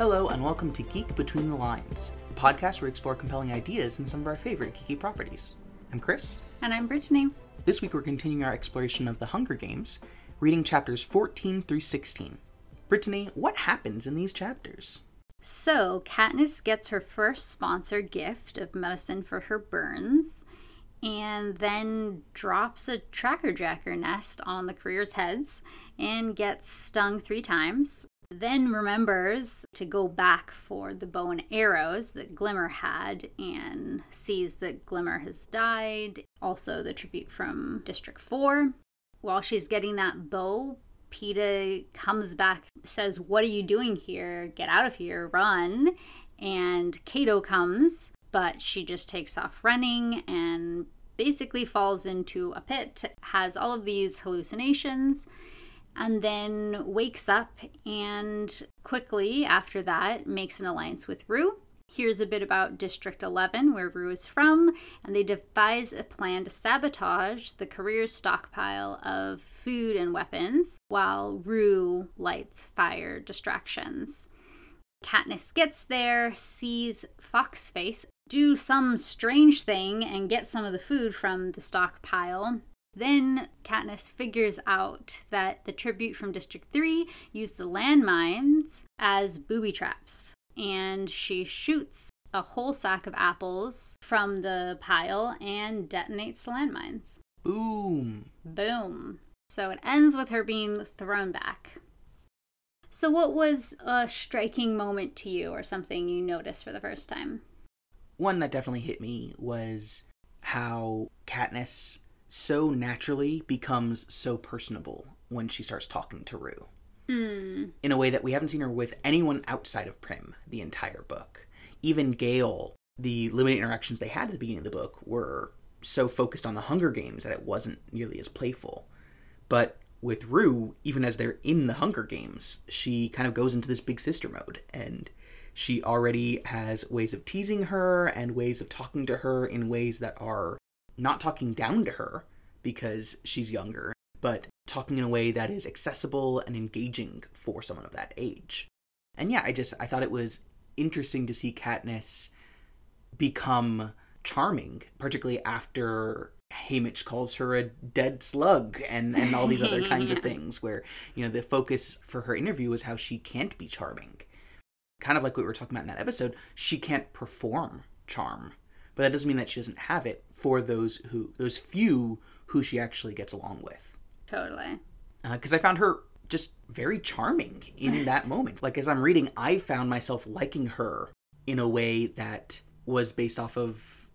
Hello, and welcome to Geek Between the Lines, a podcast where we explore compelling ideas in some of our favorite geeky properties. I'm Chris. And I'm Brittany. This week we're continuing our exploration of the Hunger Games, reading chapters 14 through 16. Brittany, what happens in these chapters? So, Katniss gets her first sponsor gift of medicine for her burns and then drops a tracker jacker nest on the career's heads and gets stung three times then remembers to go back for the bow and arrows that Glimmer had and sees that Glimmer has died. Also, the tribute from District 4. While she's getting that bow, Peeta comes back, says, What are you doing here? Get out of here, run. And Cato comes, but she just takes off running and basically falls into a pit, has all of these hallucinations and then wakes up and quickly after that makes an alliance with Rue. Here's a bit about District 11, where Rue is from, and they devise a plan to sabotage the career's stockpile of food and weapons while Rue lights fire distractions. Katniss gets there, sees Foxface do some strange thing and get some of the food from the stockpile, then Katniss figures out that the tribute from District 3 used the landmines as booby traps. And she shoots a whole sack of apples from the pile and detonates the landmines. Boom. Boom. So it ends with her being thrown back. So, what was a striking moment to you or something you noticed for the first time? One that definitely hit me was how Katniss so naturally becomes so personable when she starts talking to Rue. Hmm. In a way that we haven't seen her with anyone outside of Prim the entire book. Even Gale, the limited interactions they had at the beginning of the book were so focused on the Hunger Games that it wasn't nearly as playful. But with Rue, even as they're in the Hunger Games, she kind of goes into this big sister mode and she already has ways of teasing her and ways of talking to her in ways that are not talking down to her because she's younger, but talking in a way that is accessible and engaging for someone of that age. And yeah, I just I thought it was interesting to see Katniss become charming, particularly after Haymitch calls her a dead slug and, and all these other kinds of things where, you know, the focus for her interview is how she can't be charming. Kind of like what we were talking about in that episode, she can't perform charm. But that doesn't mean that she doesn't have it for those who those few who she actually gets along with. Totally. Because uh, I found her just very charming in that moment. Like as I'm reading, I found myself liking her in a way that was based off of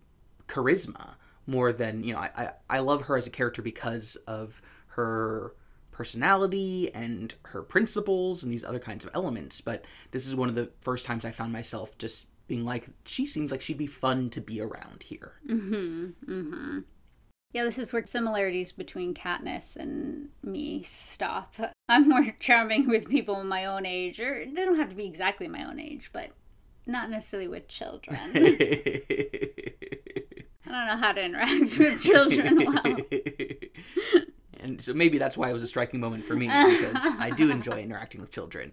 charisma more than you know. I I, I love her as a character because of her personality and her principles and these other kinds of elements. But this is one of the first times I found myself just being like, she seems like she'd be fun to be around here. Mm-hmm. Mm-hmm. Yeah, this is where similarities between Katniss and me stop. I'm more charming with people my own age, or they don't have to be exactly my own age, but not necessarily with children. I don't know how to interact with children well. and so maybe that's why it was a striking moment for me because I do enjoy interacting with children.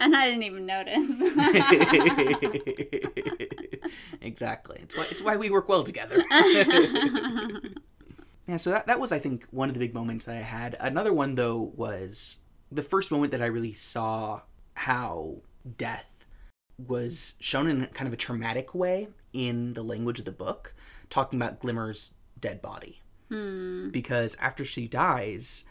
And I didn't even notice. exactly. It's why, it's why we work well together. yeah, so that, that was, I think, one of the big moments that I had. Another one, though, was the first moment that I really saw how death was shown in kind of a traumatic way in the language of the book, talking about Glimmer's dead body. Hmm. Because after she dies,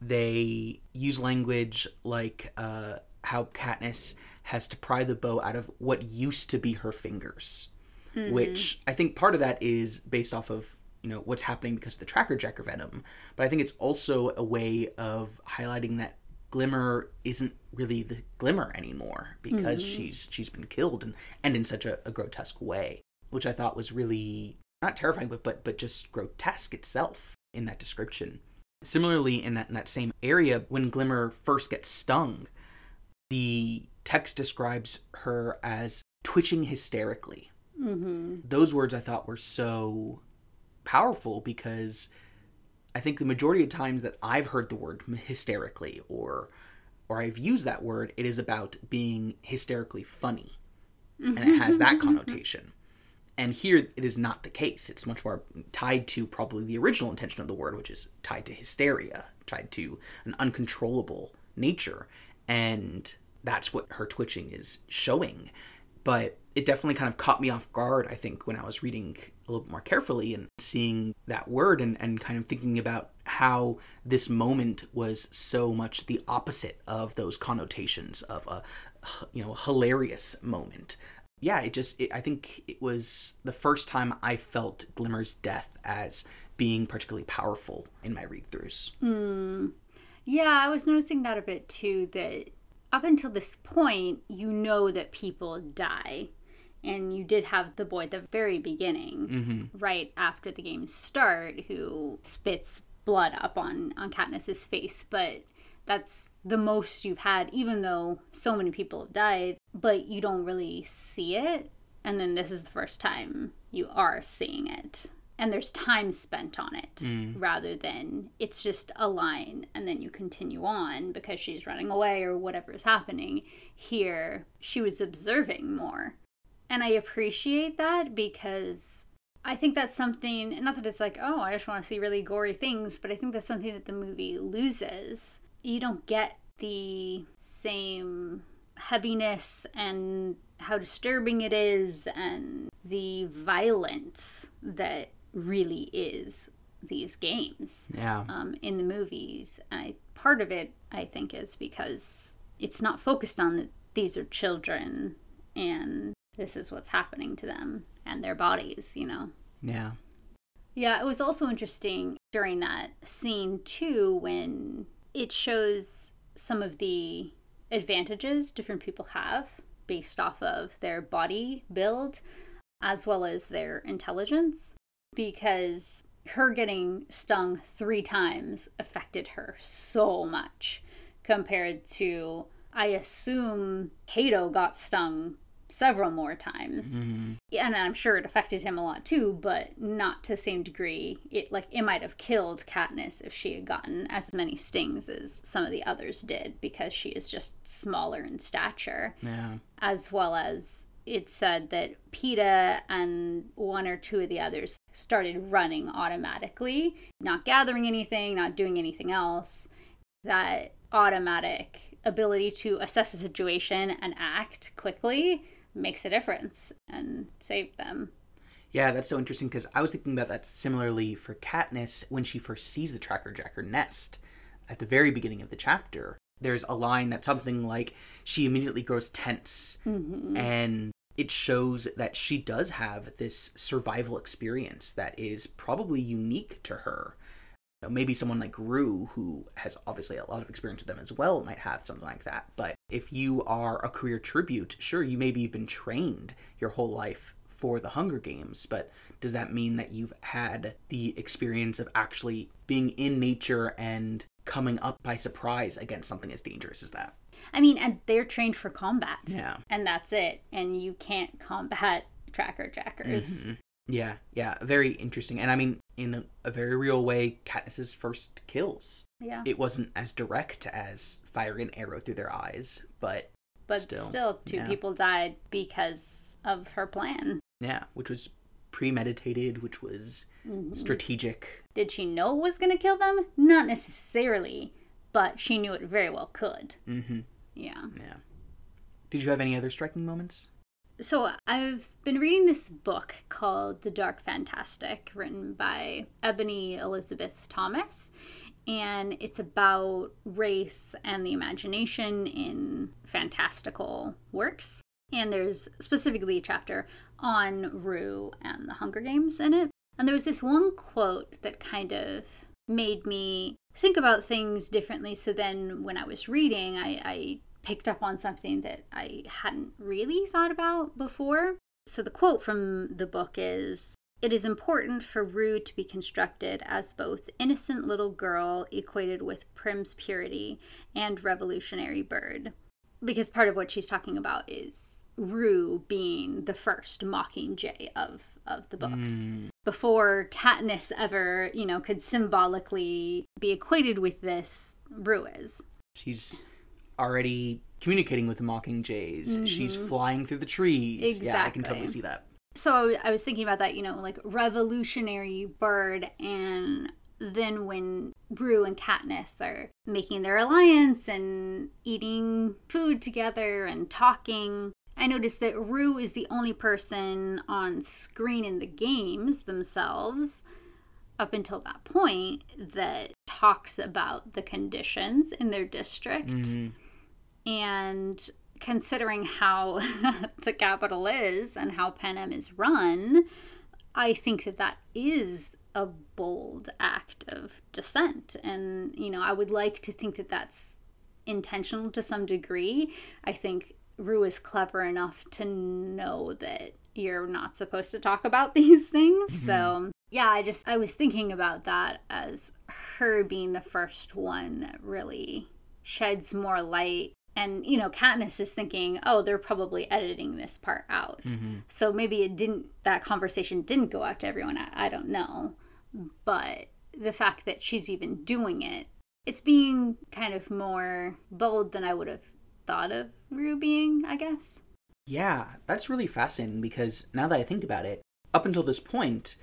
they use language like, uh, how Katniss has to pry the bow out of what used to be her fingers. Mm-hmm. Which I think part of that is based off of, you know, what's happening because of the tracker jacker venom. But I think it's also a way of highlighting that Glimmer isn't really the Glimmer anymore because mm-hmm. she's she's been killed and, and in such a, a grotesque way. Which I thought was really not terrifying, but but but just grotesque itself in that description. Similarly, in that in that same area, when Glimmer first gets stung, the text describes her as twitching hysterically. Mm-hmm. Those words I thought were so powerful because I think the majority of times that I've heard the word hysterically or or I've used that word, it is about being hysterically funny. And it has that connotation. And here it is not the case. It's much more tied to probably the original intention of the word, which is tied to hysteria, tied to an uncontrollable nature. And that's what her twitching is showing. But it definitely kind of caught me off guard, I think, when I was reading a little bit more carefully and seeing that word and, and kind of thinking about how this moment was so much the opposite of those connotations of a you know hilarious moment yeah it just it, i think it was the first time i felt glimmer's death as being particularly powerful in my read-throughs hmm. Yeah, I was noticing that a bit too. That up until this point, you know that people die. And you did have the boy at the very beginning, mm-hmm. right after the games start, who spits blood up on, on Katniss's face. But that's the most you've had, even though so many people have died, but you don't really see it. And then this is the first time you are seeing it. And there's time spent on it mm. rather than it's just a line and then you continue on because she's running away or whatever is happening. Here, she was observing more. And I appreciate that because I think that's something, not that it's like, oh, I just want to see really gory things, but I think that's something that the movie loses. You don't get the same heaviness and how disturbing it is and the violence that really is these games yeah um, in the movies. I part of it I think is because it's not focused on that these are children and this is what's happening to them and their bodies, you know. yeah Yeah, it was also interesting during that scene too when it shows some of the advantages different people have based off of their body build as well as their intelligence because her getting stung 3 times affected her so much compared to I assume Cato got stung several more times. Mm-hmm. And I'm sure it affected him a lot too, but not to the same degree. It like it might have killed Katniss if she had gotten as many stings as some of the others did because she is just smaller in stature. yeah As well as it said that Peeta and one or two of the others started running automatically, not gathering anything, not doing anything else. That automatic ability to assess the situation and act quickly makes a difference and save them. Yeah, that's so interesting because I was thinking about that similarly for Katniss when she first sees the Tracker Jacker nest at the very beginning of the chapter. There's a line that's something like she immediately grows tense mm-hmm. and it shows that she does have this survival experience that is probably unique to her. You know, maybe someone like Rue, who has obviously a lot of experience with them as well, might have something like that. But if you are a career tribute, sure, you maybe you've been trained your whole life for the Hunger Games, but does that mean that you've had the experience of actually being in nature and coming up by surprise against something as dangerous as that? I mean, and they're trained for combat. Yeah. And that's it. And you can't combat tracker jackers. Mm-hmm. Yeah, yeah, very interesting. And I mean, in a, a very real way, Katniss's first kills. Yeah. It wasn't as direct as firing an arrow through their eyes, but but still, still, two yeah. people died because of her plan. yeah, which was premeditated, which was Mm-hmm. strategic. Did she know it was going to kill them? Not necessarily, but she knew it very well could. Mm-hmm. Yeah. Yeah. Did you have any other striking moments? So I've been reading this book called The Dark Fantastic, written by Ebony Elizabeth Thomas, and it's about race and the imagination in fantastical works. And there's specifically a chapter on Rue and the Hunger Games in it. And there was this one quote that kind of made me think about things differently. So then when I was reading, I, I picked up on something that I hadn't really thought about before. So the quote from the book is It is important for Rue to be constructed as both innocent little girl equated with Prim's purity and revolutionary bird. Because part of what she's talking about is Rue being the first Mockingjay of of the books. Hmm. Before Katniss ever, you know, could symbolically be equated with this, Rue is. She's already communicating with the Mockingjays. She's flying through the trees. Yeah, I can Mm-hmm. Totally see that. so I was- I was thinking about that, you know, like revolutionary bird, and then when Rue and Katniss are making their alliance and eating food together and talking, I noticed that Rue is the only person on screen in the games themselves up until that point that talks about the conditions in their district Mhm. and considering how the Capitol is and how Panem is run, I think that that is a bold act of dissent. And, you know, I would like to think that that's intentional to some degree. I think Rue is clever enough to know that you're not supposed to talk about these things. So, mm-hmm. yeah, I just, I was thinking about that as her being the first one that really sheds more light. And, you know, Katniss is thinking, oh, they're probably editing this part out. Mm-hmm. So maybe it didn't, that conversation didn't go out to everyone. I, I don't know. But the fact that she's even doing it, it's being kind of more bold than I would have thought of Rue being, I guess. Yeah, that's really fascinating because now that I think about it, up until this point,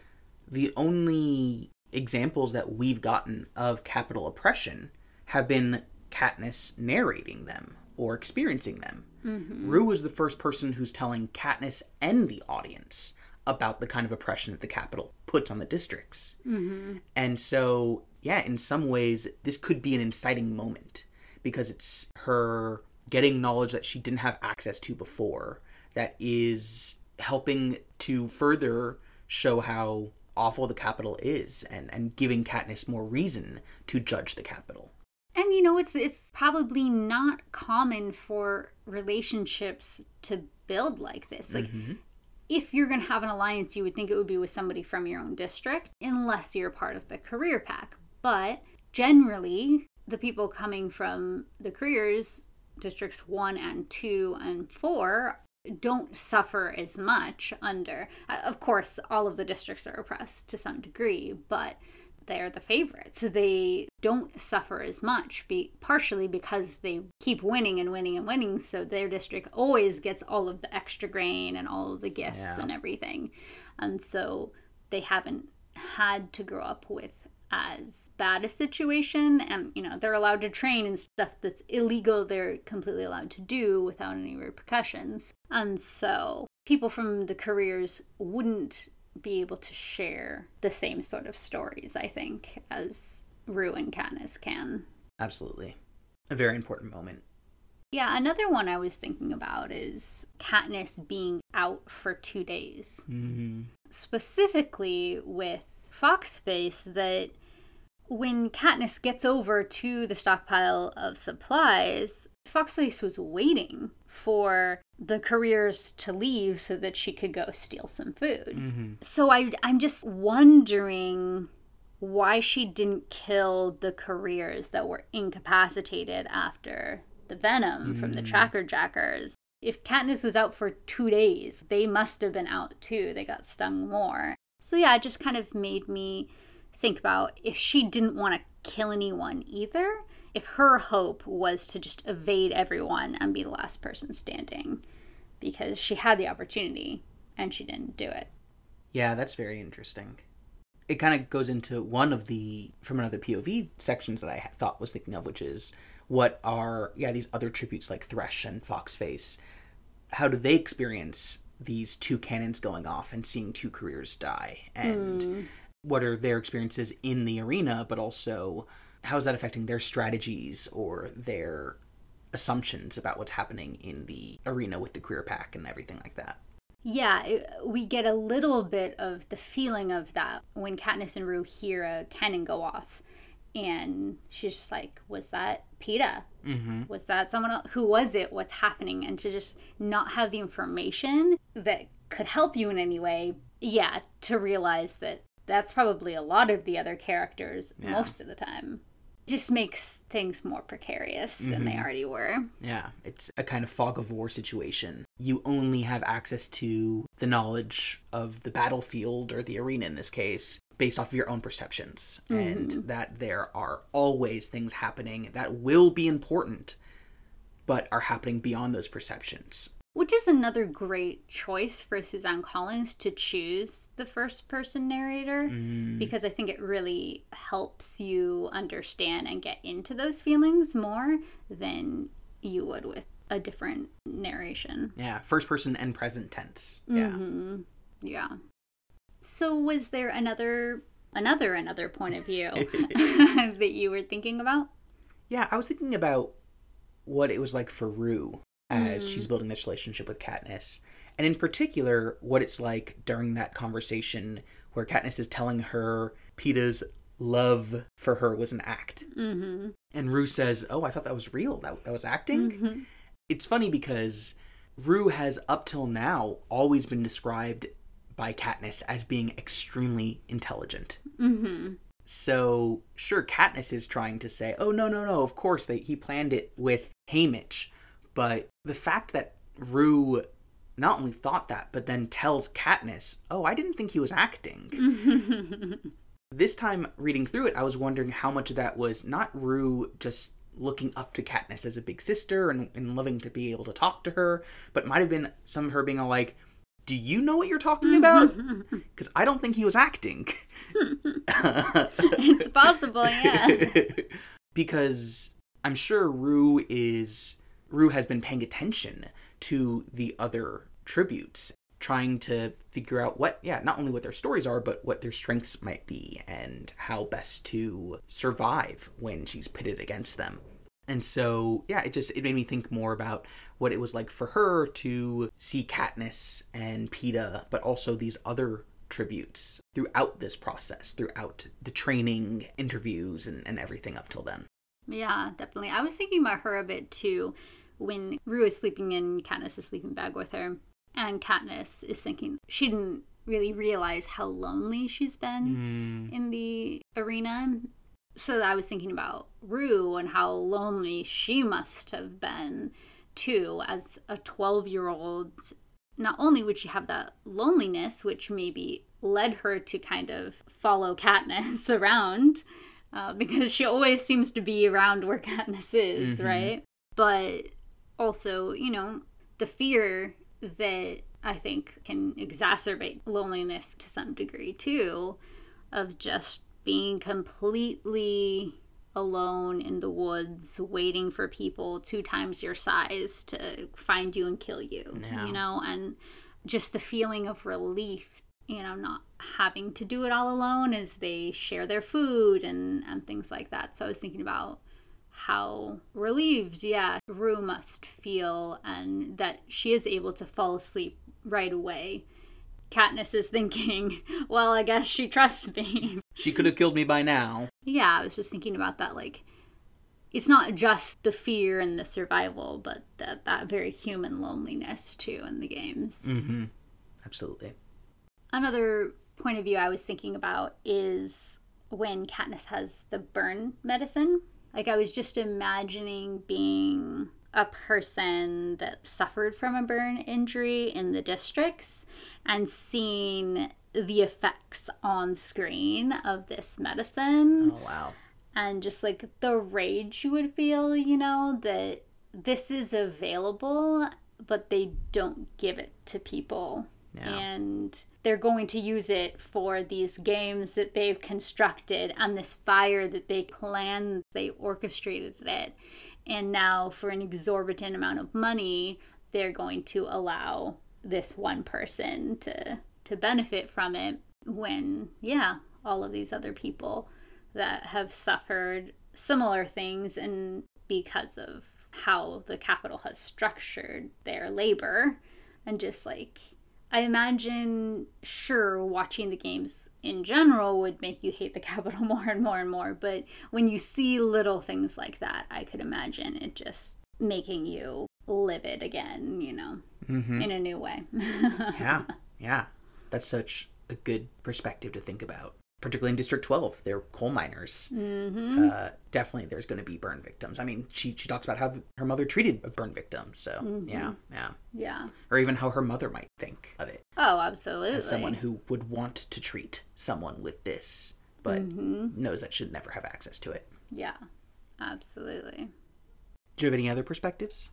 the only examples that we've gotten of Capitol oppression have been Katniss narrating them or experiencing them. Mm-hmm. Rue was the first person who's telling Katniss and the audience about the kind of oppression that the Capitol puts on the districts. Mm-hmm. And so, yeah, in some ways, this could be an inciting moment because it's her getting knowledge that she didn't have access to before that is helping to further show how awful the Capitol is and, and giving Katniss more reason to judge the Capitol. And you know, it's it's probably not common for relationships to build like this. Like mm-hmm. if you're going to have an alliance, you would think it would be with somebody from your own district unless you're part of the career pack. But generally, the people coming from the careers districts 1 and 2 and 4 don't suffer as much under. Uh, of course all of the districts are oppressed to some degree but they're the favorites. They don't suffer as much be partially because they keep winning and winning and winning so their district always gets all of the extra grain and all of the gifts Yeah. and everything. And so they haven't had to grow up with as bad a situation and you know they're allowed to train and stuff that's illegal they're completely allowed to do without any repercussions and so people from the careers wouldn't be able to share the same sort of stories i think as rue and Katniss can Absolutely. A very important moment. yeah another one i was thinking about is Katniss being out for two days Mm-hmm. specifically with Foxface that when Katniss gets over to the stockpile of supplies, Foxface was waiting for the careers to leave so that she could go steal some food. Mm-hmm. So I I'm just wondering why she didn't kill the careers that were incapacitated after the venom from the tracker jackers. If Katniss was out for two days, they must have been out too. They got stung more. So yeah, it just kind of made me think about if she didn't want to kill anyone either, if her hope was to just evade everyone and be the last person standing because she had the opportunity and she didn't do it. Yeah, that's very interesting. It kind of goes into one of the from another POV sections that I thought was thinking of, which is what are yeah these other tributes like Thresh and Foxface. How do they experience these two cannons going off and seeing two careers die, and hmm. What are their experiences in the arena, but also how is that affecting their strategies or their assumptions about what's happening in the arena with the career pack and everything like that. Yeah, it, we get a little bit of the feeling of that when Katniss and Rue hear a cannon go off. And she's just like, was that Peeta? Mm-hmm. Was that someone else? Who was it? What's happening? And to just not have the information that could help you in any way. Yeah, to realize that that's probably a lot of the other characters Yeah. most of the time. Just makes things more precarious than they mm-hmm. already were. Yeah, it's a kind of fog of war situation. You only have access to the knowledge of the battlefield or the arena in this case based off of your own perceptions, and mm-hmm. that there are always things happening that will be important but are happening beyond those perceptions. Which is another great choice for Suzanne Collins to choose the first person narrator Mm. because I think it really helps you understand and get into those feelings more than you would with a different narration. Yeah, first person and present tense. Yeah. Mhm. Yeah. So was there another another another point of view that you were thinking about? Yeah, I was thinking about what it was like for Rue as Mm. she's building this relationship with Katniss, and in particular, what it's like during that conversation where Katniss is telling her Peeta's love for her was an act, Mhm. and Rue says, "Oh, I thought that was real. That that was acting." Mhm. It's funny because Rue has up till now always been described by Katniss as being extremely intelligent. Mhm. So sure, Katniss is trying to say, "Oh no, no, no! Of course, they, he planned it with Haymitch," but the fact that Rue not only thought that, but then tells Katniss, "Oh, I didn't think he was acting." This time reading through it, I was wondering how much of that was not Rue just looking up to Katniss as a big sister and, and loving to be able to talk to her, but might have been some of her being all like, "Do you know what you're talking about?" Because I don't think he was acting. it's possible, yeah. because I'm sure Rue is Rue has been paying attention to the other tributes, trying to figure out what yeah, not only what their stories are, but what their strengths might be and how best to survive when she's pitted against them. And so, yeah, it just it made me think more about what it was like for her to see Katniss and Peeta, but also these other tributes throughout this process, throughout the training, interviews, and, and everything up till then. Yeah, definitely. I was thinking about her a bit too when Rue is sleeping in Katniss' sleeping bag with her. And Katniss is thinking she didn't really realize how lonely she's been in the arena. So I was thinking about Rue and how lonely she must have been too as a 12 year old. Not only would she have that loneliness, which maybe led her to kind of follow Katniss around, uh, because she always seems to be around where Katniss is, Mhm. right? But also, you know, the fear that I think can exacerbate loneliness to some degree too, of just being completely alone in the woods, waiting for people two times your size to find you and kill you, Yeah. you know, and just the feeling of relief, you know, not having to do it all alone as they share their food and, and things like that. So I was thinking about how relieved, yeah, Rue must feel and that she is able to fall asleep right away. Katniss is thinking, well, I guess she trusts me. She could have killed me by now. yeah, I was just thinking about that. Like, it's not just the fear and the survival, but that, that very human loneliness too in the games. Mm-hmm. Absolutely. Another point of view I was thinking about is when Katniss has the burn medicine. Like I was just imagining being a person that suffered from a burn injury in the districts and seeing the effects on screen of this medicine Oh wow. and just like the rage you would feel, you know, that this is available, but they don't give it to people. Yeah. And they're going to use it for these games that they've constructed and this fire that they planned, they orchestrated it. And now, for an exorbitant amount of money, they're going to allow this one person to to benefit from it when yeah all of these other people that have suffered similar things and because of how the Capitol has structured their labor and just like I imagine sure watching the games in general would make you hate the Capitol more and more and more but when you see little things like that I could imagine it just making you livid again you know Mm-hmm. in a new way Yeah. Yeah. That's such a good perspective to think about. Particularly in District 12, they're coal miners. hmm Uh, definitely, there's going to be burn victims. I mean, she she talks about how her mother treated a burn victim. So Mhm. yeah, yeah, yeah or even how her mother might think of it oh absolutely as someone who would want to treat someone with this, but Mhm. knows that should never have access to it. yeah absolutely Do you have any other perspectives?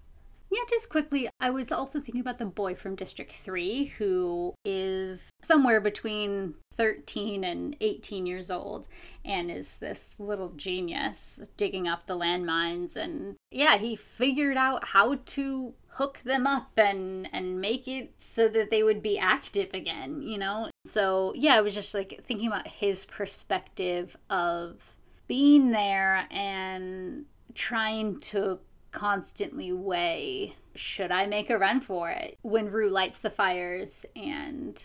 Yeah, just quickly, I was also thinking about the boy from District 3 who is somewhere between 13 and 18 years old and is this little genius digging up the landmines. And yeah, he figured out how to hook them up and and make it so that they would be active again you know so yeah i was just like thinking about his perspective of being there and trying to constantly weigh should I make a run for it? When Rue lights the fires and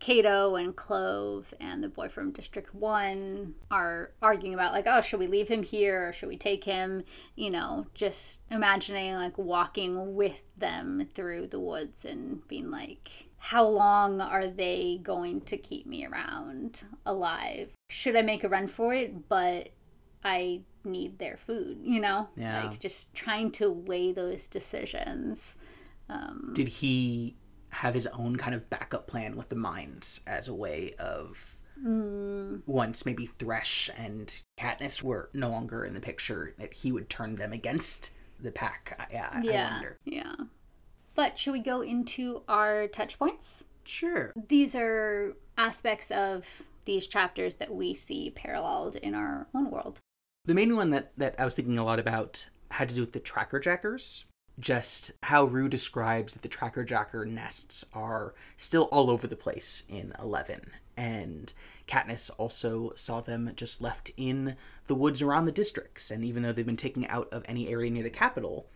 Cato and Clove and the boy from District 1 are arguing about, like, oh, should we leave him here or should we take him? You know, just imagining, like, walking with them through the woods and being like, how long are they going to keep me around alive? Should I make a run for it? But I need their food, you know? Yeah. Like just trying to weigh those decisions. Um, Did he have his own kind of backup plan with the mines as a way of mm, once maybe Thresh and Katniss were no longer in the picture that he would turn them against the pack? I- Yeah, I yeah. wonder. Yeah. But should we go into our touch points? Sure. These are aspects of these chapters that we see paralleled in our own world. The main one that, that I was thinking a lot about had to do with the tracker jackers. Just how Rue describes that the tracker jacker nests are still all over the place in 11. And Katniss also saw them just left in the woods around the districts. And even though they've been taken out of any area near the Capitol,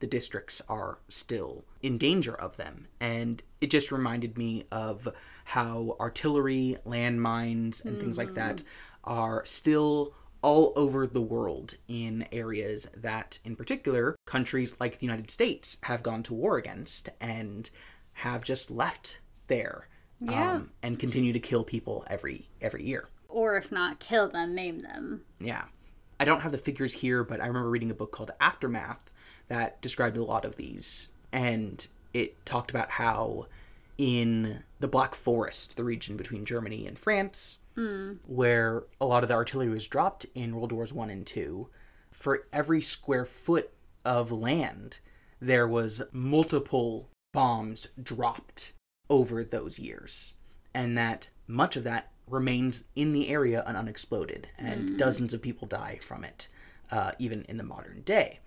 the districts are still in danger of them. And it just reminded me of how artillery, landmines, and things like that mm. are still all over the world in areas that, in particular, countries like the United States have gone to war against and have just left there Yeah. Um, and continue to kill people every every year. Or if not, kill them, maim them. Yeah. I don't have the figures here, but I remember reading a book called Aftermath that described a lot of these. And it talked about how in the Black Forest, the region between Germany and France, where a lot of the artillery was dropped in World Wars One and Two, for every square foot of land, there was multiple bombs dropped over those years, and that much of that remains in the area and unexploded, and dozens of people die from it, uh, even in the modern day.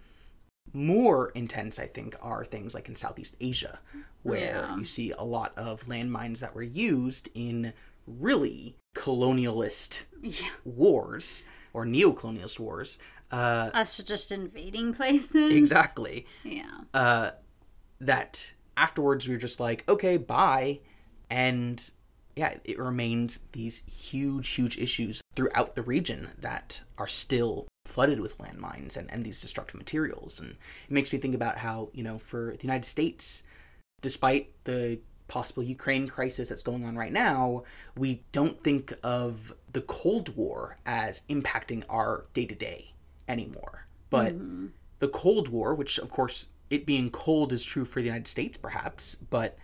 More intense, I think, are things like in Southeast Asia, where Yeah. you see a lot of landmines that were used in really colonialist Yeah. wars or neo-colonialist wars. Uh, Us just invading places. exactly. Yeah. Uh, that afterwards we were just like, okay, bye, and yeah, it remains these huge, huge issues throughout the region that are still flooded with landmines and, and these destructive materials. And it makes me think about how, you know, for the United States, despite the possible Ukraine crisis that's going on right now, we don't think of the Cold War as impacting our day to day anymore. But the Cold War, which of course it being cold is true for the United States, perhaps, but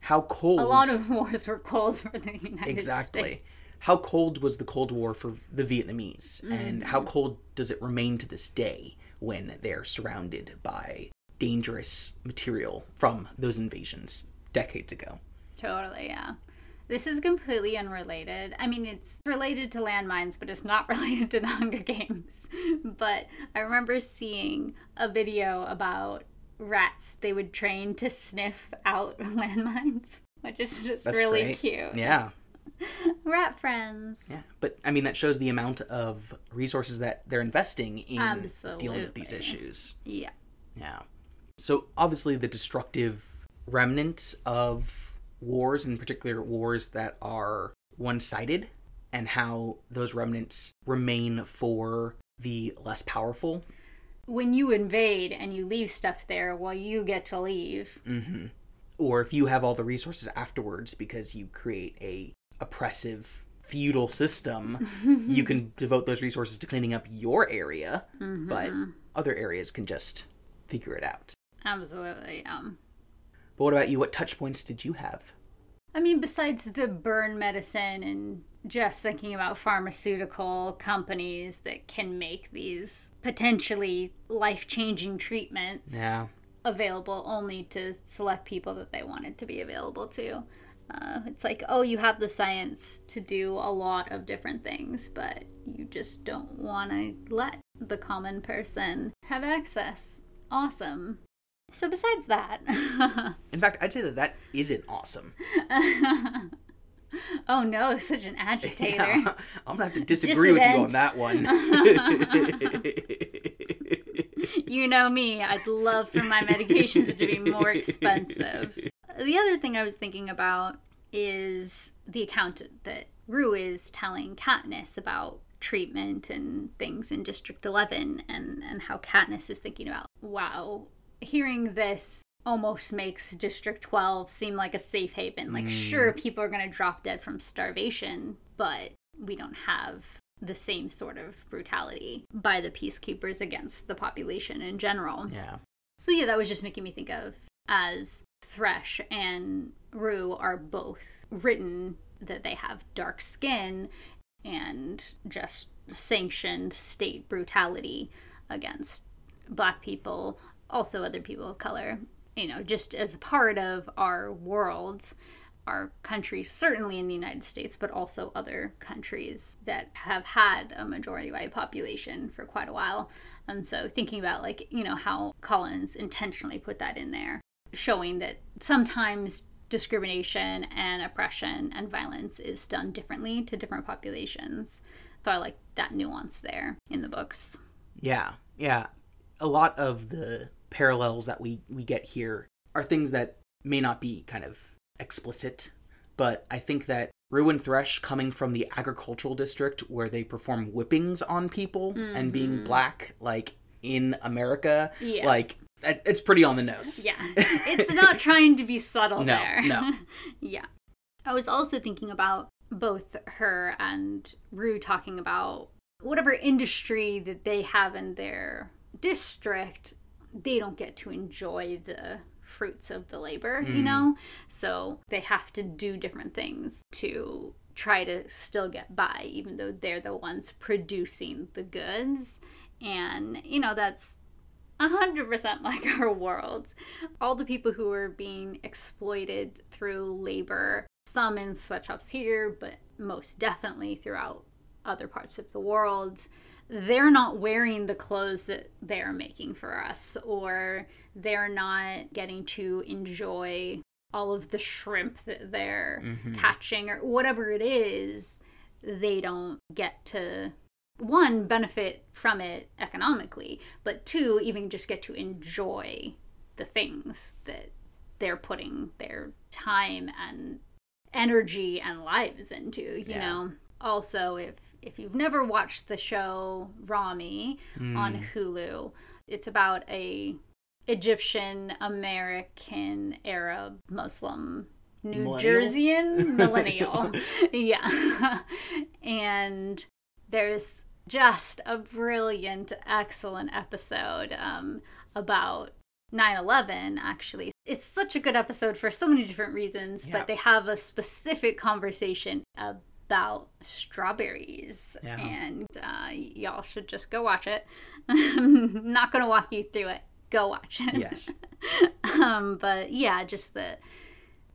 how cold A lot of wars were cold for the United exactly States. Exactly. How cold was the cold war for the vietnamese and Mm-hmm. how cold does it remain to this day when they're surrounded by dangerous material from those invasions decades ago Totally, yeah. This is completely unrelated. I mean, it's related to landmines, but it's not related to the Hunger Games. But I remember seeing a video about rats they would train to sniff out landmines, which is just That's really great. cute. yeah Rat friends. yeah but i mean that shows the amount of resources that they're investing in dealing with these issues Yeah. Yeah. So obviously the destructive remnants of wars, in particular wars that are one-sided, and how those remnants remain for the less powerful. When you invade and you leave stuff there, well, you get to leave. hmm Or if you have all the resources afterwards because you create a oppressive feudal system, you can devote those resources to cleaning up your area, but other areas can just figure it out. Absolutely. Um. But what about you? What touch points did you have? I mean, besides the burn medicine and just thinking about pharmaceutical companies that can make these potentially life changing treatments. Yeah. available only to select people that they wanted to be available to. Uh, it's like, oh, you have the science to do a lot of different things, but you just don't want to let the common person have access. Awesome. So, besides that, In fact, I'd say that that isn't awesome. oh no, such an agitator. Yeah, I'm gonna have to disagree with you on that one. You know me, I'd love for my medications to be more expensive. The other thing I was thinking about is the account that Rue is telling Katniss about treatment and things in District 11 and, and how Katniss is thinking about, wow, hearing this almost makes District 12 seem like a safe haven. Like, sure, hmm. people are going to drop dead from starvation, but we don't have the same sort of brutality by the peacekeepers against the population in general. yeah. So yeah, that was just making me think of as Thresh and Rue are both written that they have dark skin and just sanctioned state brutality against black people, also other people of color. You know, just as a part of our world, our country, certainly in the United States, but also other countries that have had a majority white population for quite a while. And so thinking about like, you know, how Collins intentionally put that in there, showing that sometimes discrimination and oppression and violence is done differently to different populations. So I like that nuance there in the books. Yeah, yeah. A lot of the parallels that we we get here are things that may not be kind of explicit, but I think that Rue and Thresh coming from the agricultural district where they perform whippings on people and being mm-hmm. black, like in America, Yeah. like it's pretty on the nose. Yeah. It's not trying to be subtle No, there. no. yeah. I was also thinking about both her and Rue talking about whatever industry that they have in their district, they don't get to enjoy the fruits of the labor, you mm. know? So they have to do different things to try to still get by, even though they're the ones producing the goods. And, you know, that's 100% like our world. All the people who are being exploited through labor, some in sweatshops here, but most definitely throughout other parts of the world, they're not wearing the clothes that they're making for us, or they're not getting to enjoy all of the shrimp that they're mm-hmm. catching, or whatever it is. They don't get to one benefit from it economically but two even just get to enjoy the things that they're putting their time and energy and lives into you Yeah. know also if if you've never watched the show Ramy on Hulu it's about a Egyptian American Arab Muslim New Millennial? Jerseyan millennial yeah and there's just a brilliant, excellent episode um, about 9 11, actually. It's such a good episode for so many different reasons, Yeah. but they have a specific conversation about strawberries. Yeah. And uh, y'all should just go watch it. I'm not going to walk you through it. Go watch it Yes. um but yeah just the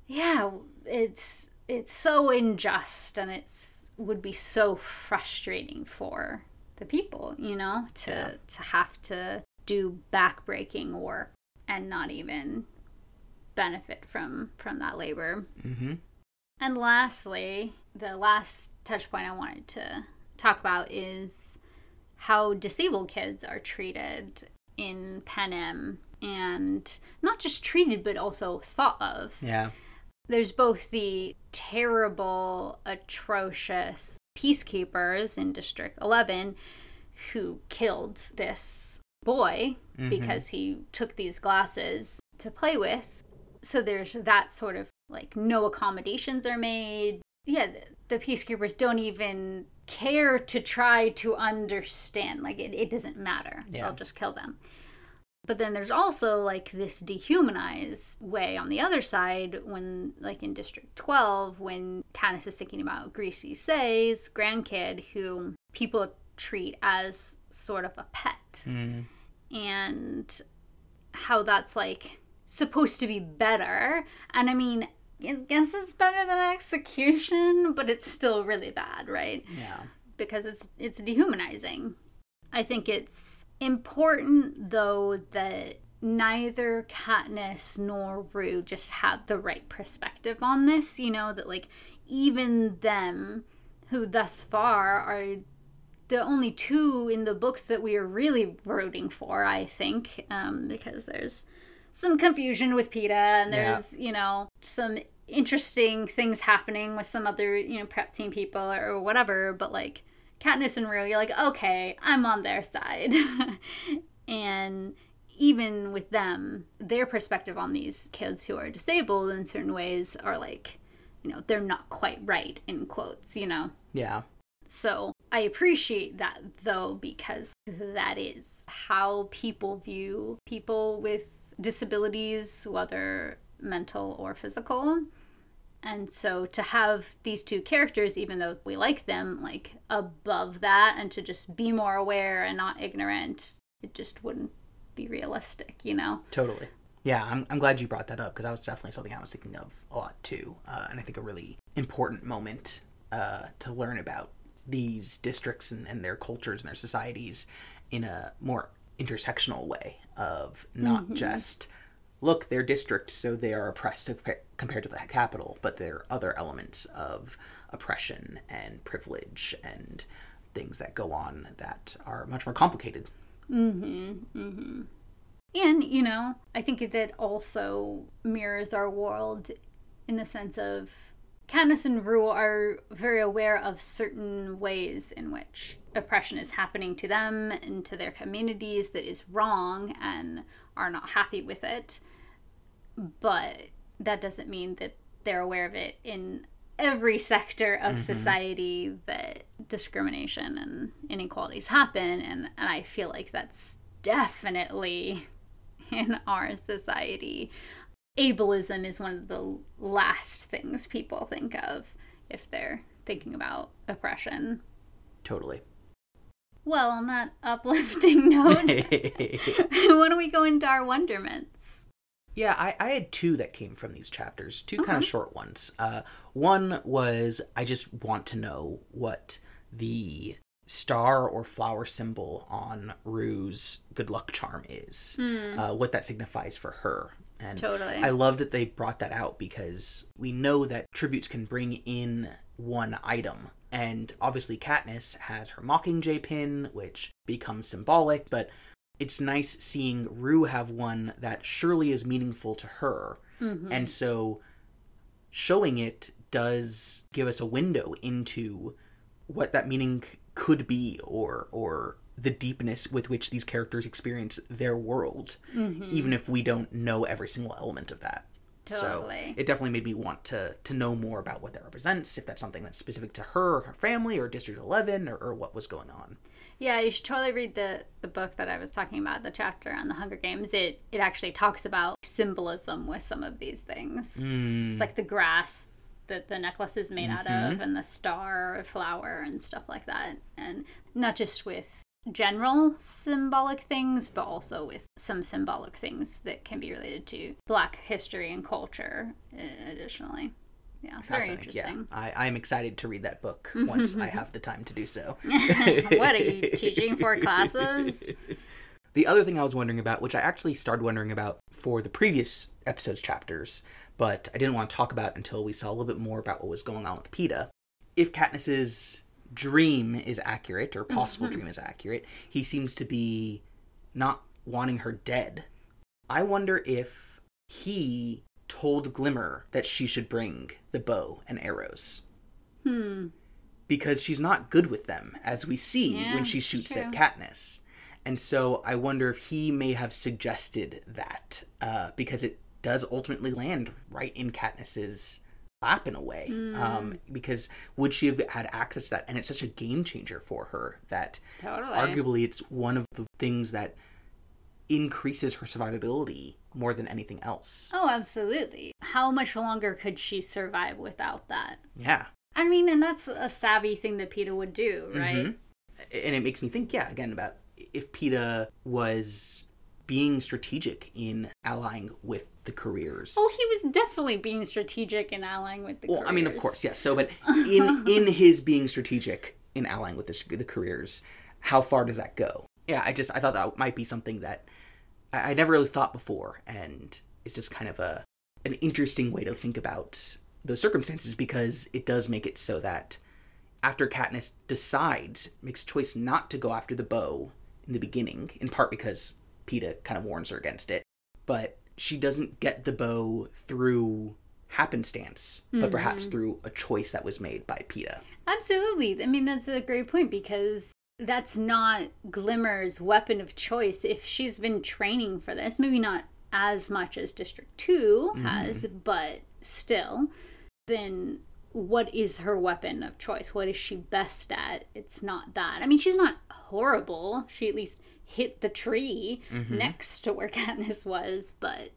yeah it's it's so unjust and it's would be so frustrating for the people you know to Yeah. to have to do backbreaking work and not even benefit from from that labor Mm-hmm. And lastly, the last touch point I wanted to talk about is how disabled kids are treated in Panem and not just treated but also thought of. Yeah. There's both the terrible, atrocious peacekeepers in District 11 who killed this boy mm-hmm. because he took these glasses to play with. So there's that sort of like no accommodations are made. Yeah, the, the peacekeepers don't even care to try to understand. Like it, it doesn't matter. Yeah. They'll just kill them. But then there's also like this dehumanized way on the other side when, like in District 12, when Katniss is thinking about Greasy Say's grandkid, who people treat as sort of a pet. Mm. And how that's like supposed to be better. And I mean, I guess it's better than execution, but it's still really bad, right? Yeah. Because it's it's dehumanizing. I think it's important though that neither Katniss nor Rue just have the right perspective on this, you know, that like even them who thus far are the only two in the books that we are really rooting for, I think, um, because there's some confusion with Peeta, and there's, yeah. you know, some interesting things happening with some other, you know, prep team people or whatever, but like Katniss and Rue, you're like, okay, I'm on their side. and even with them, their perspective on these kids who are disabled in certain ways are like, you know, they're not quite right in quotes, you know? Yeah. So I appreciate that though, because that is how people view people with disabilities, whether mental or physical. And so to have these two characters, even though we like them, like above that and to just be more aware and not ignorant, it just wouldn't be realistic, you know? Totally. Yeah, I'm, I'm glad you brought that up because that was definitely something I was thinking of a lot too. Uh, and I think a really important moment uh, to learn about these districts and, and their cultures and their societies in a more intersectional way of not mm-hmm. just look they're districts so they are oppressed compared to the Capitol but there are other elements of oppression and privilege and things that go on that are much more complicated. Mm-hmm. Mm-hmm. And you know i think that also mirrors our world in the sense of Katniss and Rue are very aware of certain ways in which oppression is happening to them and to their communities that is wrong and are not happy with it. But that doesn't mean that they're aware of it in every sector of mm-hmm. society that discrimination and inequalities happen. And, and I feel like that's definitely in our society ableism is one of the last things people think of if they're thinking about oppression. Totally. Well, on that uplifting note, why don't we go into our wonderments? Yeah, I, I had two that came from these chapters, 2 kind of uh-huh. short ones. Uh, one was I just want to know what the star or flower symbol on Rue's good luck charm is, mm. uh, what that signifies for her. And totally. I love that they brought that out because we know that tributes can bring in one item. And obviously, Katniss has her Mockingjay pin, which becomes symbolic, but it's nice seeing Rue have one that surely is meaningful to her. Mm-hmm. And so showing it does give us a window into what that meaning could be or or the deepness with which these characters experience their world, mm-hmm. even if we don't know every single element of that. Totally. So it definitely made me want to to know more about what that represents, if that's something that's specific to her, her family, or District Eleven, or, or what was going on. Yeah, you should totally read the the book that I was talking about, the chapter on the Hunger Games. It it actually talks about symbolism with some of these things, mm. like the grass that the necklace is made mm-hmm. out of, mm-hmm. and the star flower and stuff like that, and not just with general symbolic things, but also with some symbolic things that can be related to Black history and culture. Uh, additionally, yeah, very interesting. Yeah, I, I'm excited to read that book once I have the time to do so. what are you teaching for classes? The other thing I was wondering about, which I actually started wondering about for the previous episode's chapters, but I didn't want to talk about until we saw a little bit more about what was going on with Peeta. If Katniss's dream is accurate or possible mm-hmm. dream is accurate, he seems to be not wanting her dead. I wonder if he told Glimmer that she should bring the bow and arrows. Hmm. Because she's not good with them, as we see yeah, when she shoots true. at Katniss. And so I wonder if he may have suggested that, uh, because it does ultimately land right in Katniss's in a way mm. um, because would she have had access to that and it's such a game changer for her that totally. arguably it's one of the things that increases her survivability more than anything else oh absolutely how much longer could she survive without that yeah i mean and that's a savvy thing that Peeta would do right mm-hmm. and it makes me think yeah again about if Peeta was being strategic in allying with the careers. Oh, he was definitely being strategic in allying with the well, careers. I mean, of course, yes. So, but in in his being strategic in allying with the, the careers, how far does that go? Yeah, I just I thought that might be something that I, I never really thought before, and it's just kind of a an interesting way to think about those circumstances because it does make it so that after Katniss decides, makes a choice not to go after the bow in the beginning, in part because Peeta kind of warns her against it, but she doesn't get the bow through happenstance, but perhaps mm-hmm. through a choice that was made by Peeta. Absolutely. I mean, that's a great point because that's not Glimmer's weapon of choice. If she's been training for this, maybe not as much as District 2 mm-hmm. has, but still, then what is her weapon of choice? What is she best at? It's not that. I mean, she's not horrible. She at least hit the tree next to where Katniss was, but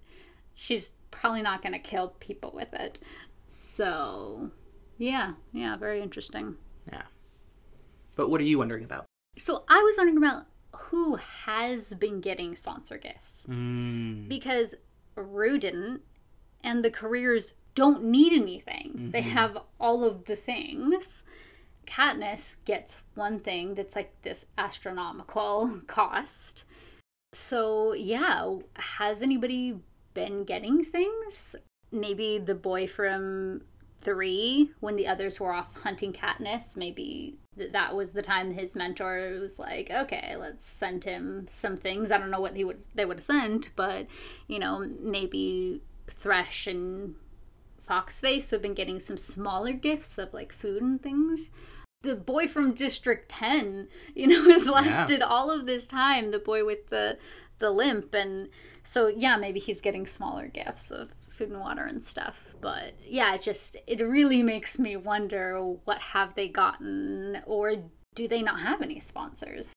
she's probably not going to kill people with it. So, yeah, yeah, very interesting. Yeah. But what are you wondering about? So I was wondering about who has been getting sponsor gifts Mm, because Rue didn't, and the careers don't need anything. They have all of the things. Katniss gets one thing that's like this astronomical cost. So yeah, has anybody been getting things? Maybe the boy from three, when the others were off hunting Katniss, maybe th- that was the time his mentor was like, "Okay, let's send him some things." I don't know what he would they would have sent, but you know, maybe Thresh and Foxface have been getting some smaller gifts of like food and things. The boy from District 10, you know, has lasted all of this time, the boy with the the limp and so yeah, maybe he's getting smaller gifts of food and water and stuff. But yeah, it just it really makes me wonder what have they gotten or do they not have any sponsors?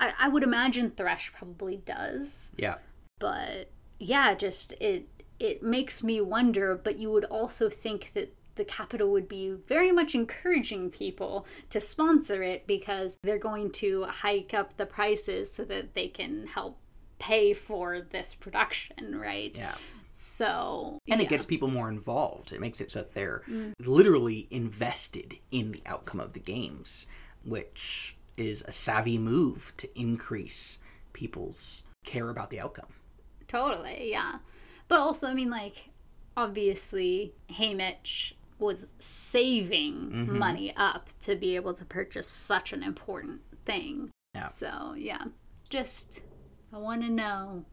I, I would imagine Thresh probably does yeah. but yeah just it it makes me wonder but you would also think that the Capitol would be very much encouraging people to sponsor it because they're going to hike up the prices so that they can help pay for this production right Yeah. so And yeah. it gets people more involved. It makes it so that they're mm. literally invested in the outcome of the games, which is a savvy move to increase people's care about the outcome. Totally, yeah. But also, I mean, like, obviously, Haymitch was saving Mm-hmm. money up to be able to purchase such an important thing. Yeah. So, yeah. Just, I want to know.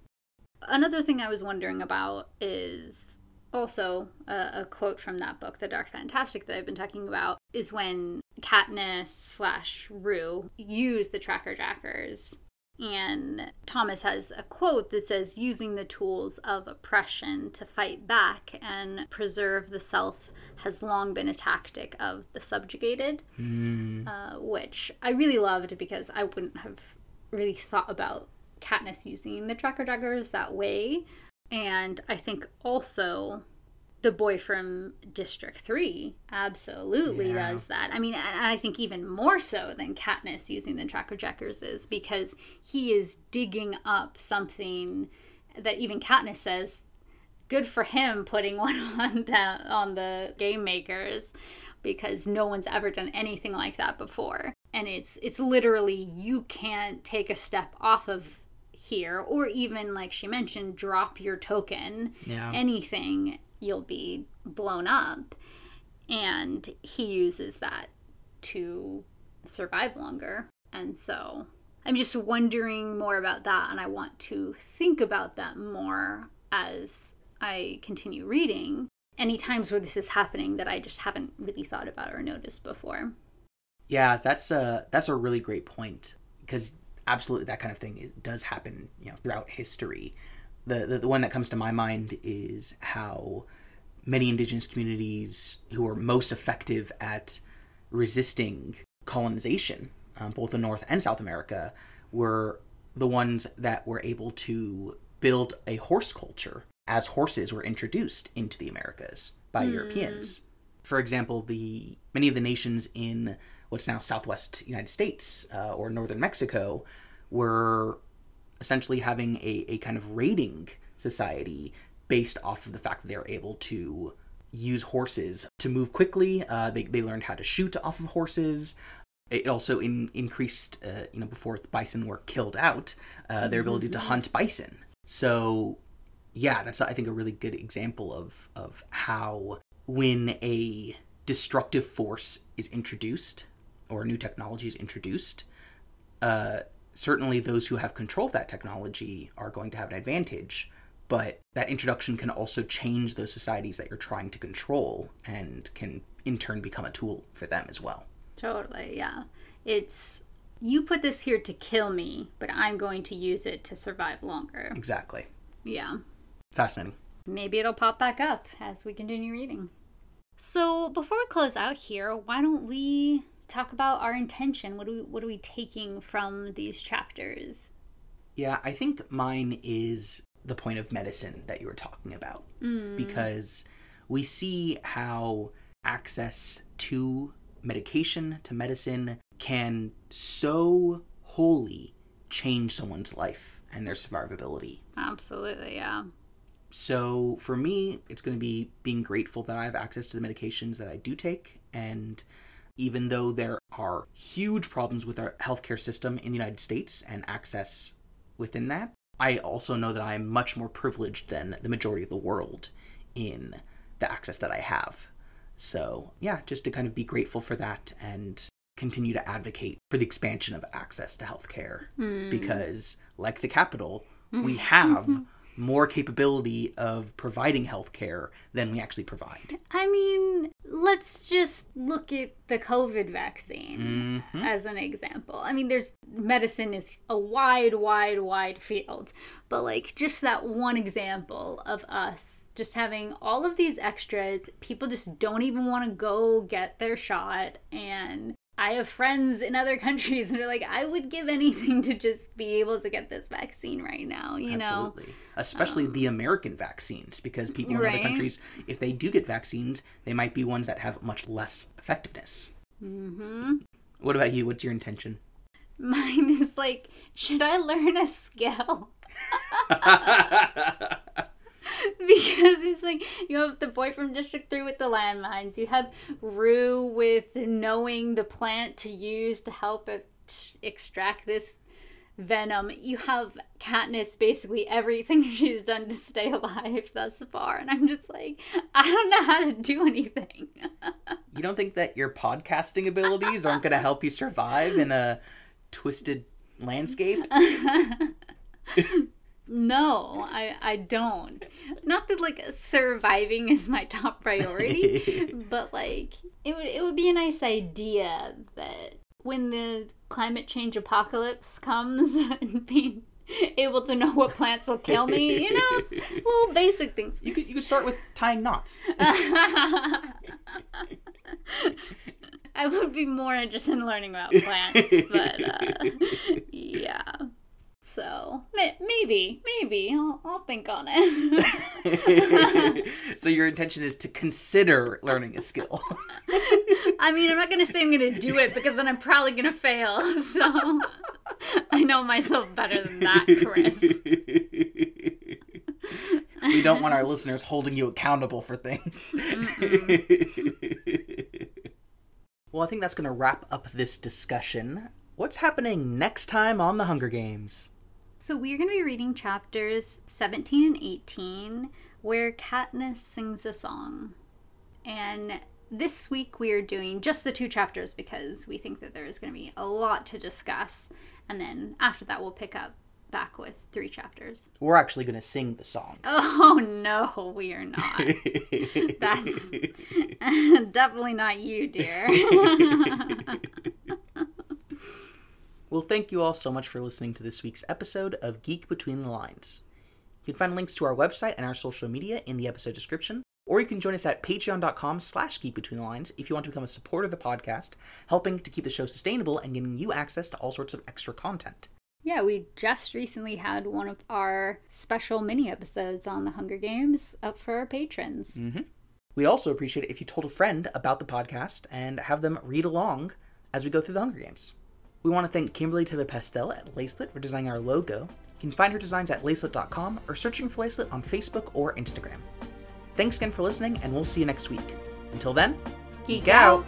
Another thing I was wondering about is also a, a quote from that book, The Dark Fantastic, that I've been talking about, is when Katniss slash Rue use the Tracker Jackers and Thomas has a quote that says, using the tools of oppression to fight back and preserve the self has long been a tactic of the subjugated, uh, which I really loved because I wouldn't have really thought about Katniss using the tracker jackers that way. And I think also the boy from District 3 absolutely Yeah. does that. I mean, and I think even more so than Katniss using the tracker jackers is because he is digging up something that even Katniss says good for him putting one on the on the game makers because no one's ever done anything like that before. And it's it's literally you can't take a step off of here or even like she mentioned drop your token Yeah. anything you'll be blown up and he uses that to survive longer and so i'm just wondering more about that and i want to think about that more as i continue reading any times where this is happening that i just haven't really thought about or noticed before Yeah, that's a that's a really great point because absolutely that kind of thing does happen, you know, throughout history. The, the the one that comes to my mind is how many indigenous communities who were most effective at resisting colonization, um, both in North and South America, were the ones that were able to build a horse culture as horses were introduced into the Americas by Europeans. For example, the many of the nations in what's now Southwest United States uh, or Northern Mexico were essentially having a, a kind of raiding society based off of the fact that they're able to use horses to move quickly. Uh, they, they learned how to shoot off of horses. It also in, increased, uh, you know, before bison were killed out, uh, their ability to hunt bison. So, yeah, that's I think a really good example of of how when a destructive force is introduced or a new technology is introduced, uh, certainly those who have control of that technology are going to have an advantage but that introduction can also change those societies that you're trying to control and can in turn become a tool for them as well. Totally, yeah. It's you put this here to kill me, but I'm going to use it to survive longer. Exactly. Yeah. Fascinating. Maybe it'll pop back up as we continue reading. So, before we close out here, why don't we talk about our intention? What are we what are we taking from these chapters? Yeah, I think mine is the point of medicine that you were talking about Mm. because we see how access to medication to medicine can so wholly change someone's life and their survivability Absolutely, yeah. So for me it's going to be being grateful that i have access to the medications that i do take and even though there are huge problems with our healthcare system in the united states and access within that i also know that i am much more privileged than the majority of the world in the access that i have. So yeah just to kind of be grateful for that and continue to advocate for the expansion of access to healthcare hmm. because like the Capitol we have more capability of providing healthcare than we actually provide. I mean, let's just look at the COVID vaccine Mhm. as an example. I mean, there's medicine is a wide, wide, wide field, but like just that one example of us just having all of these extras, people just don't even want to go get their shot and I have friends in other countries that are like, I would give anything to just be able to get this vaccine right now, you know? Absolutely. Especially the American vaccines, because people in other countries, if they do get vaccines, they might be ones that have much less effectiveness. Mm-hmm. What about you? What's your intention? Mine is like, should I learn a skill? because it's like you have the boy from District 3 with the landmines, you have Rue with knowing the plant to use to help ex- extract this venom. You have Katniss basically everything she's done to stay alive thus far, and I'm just like, I don't know how to do anything. you don't think that your podcasting abilities aren't going to help you survive in a twisted landscape? No, I I don't. Not that like surviving is my top priority, but like it would it would be a nice idea that when the climate change apocalypse comes and being able to know what plants will kill me, you know, little basic things. You could you could start with tying knots. I would be more interested in learning about plants, but uh, yeah. So maybe, maybe I'll, I'll think on it. so your intention is to consider learning a skill. I mean, I'm not gonna say I'm gonna do it because then I'm probably gonna fail. So I know myself better than that, Chris. we don't want our listeners holding you accountable for things. well, I think that's going to wrap up this discussion. What's happening next time on the Hunger Games? So we're gonna be reading chapters 17 and 18, where Katniss sings a song, and this week we are doing just the two chapters because we think that there is going to be a lot to discuss, and then after that we'll pick up back with three chapters. We're actually going to sing the song. Oh no, we are not. That's definitely not you, dear. Well, thank you all so much for listening to this week's episode of Geek Between the Lines. You can find links to our website and our social media in the episode description, or you can join us at patreon.com slash geek between the lines if you want to become a supporter of the podcast, helping to keep the show sustainable and giving you access to all sorts of extra content. yeah, we just recently had one of our special mini episodes on the Hunger Games up for our patrons. Mm-hmm. We also appreciate it if you told a friend about the podcast and have them read along as we go through the Hunger Games. We want to thank Kimberly Taylor Pastel at Lacelet for designing our logo. You can find her designs at lacelet.com or searching for Lacelet on Facebook or Instagram. Thanks again for listening, and we'll see you next week. Until then, Geek out.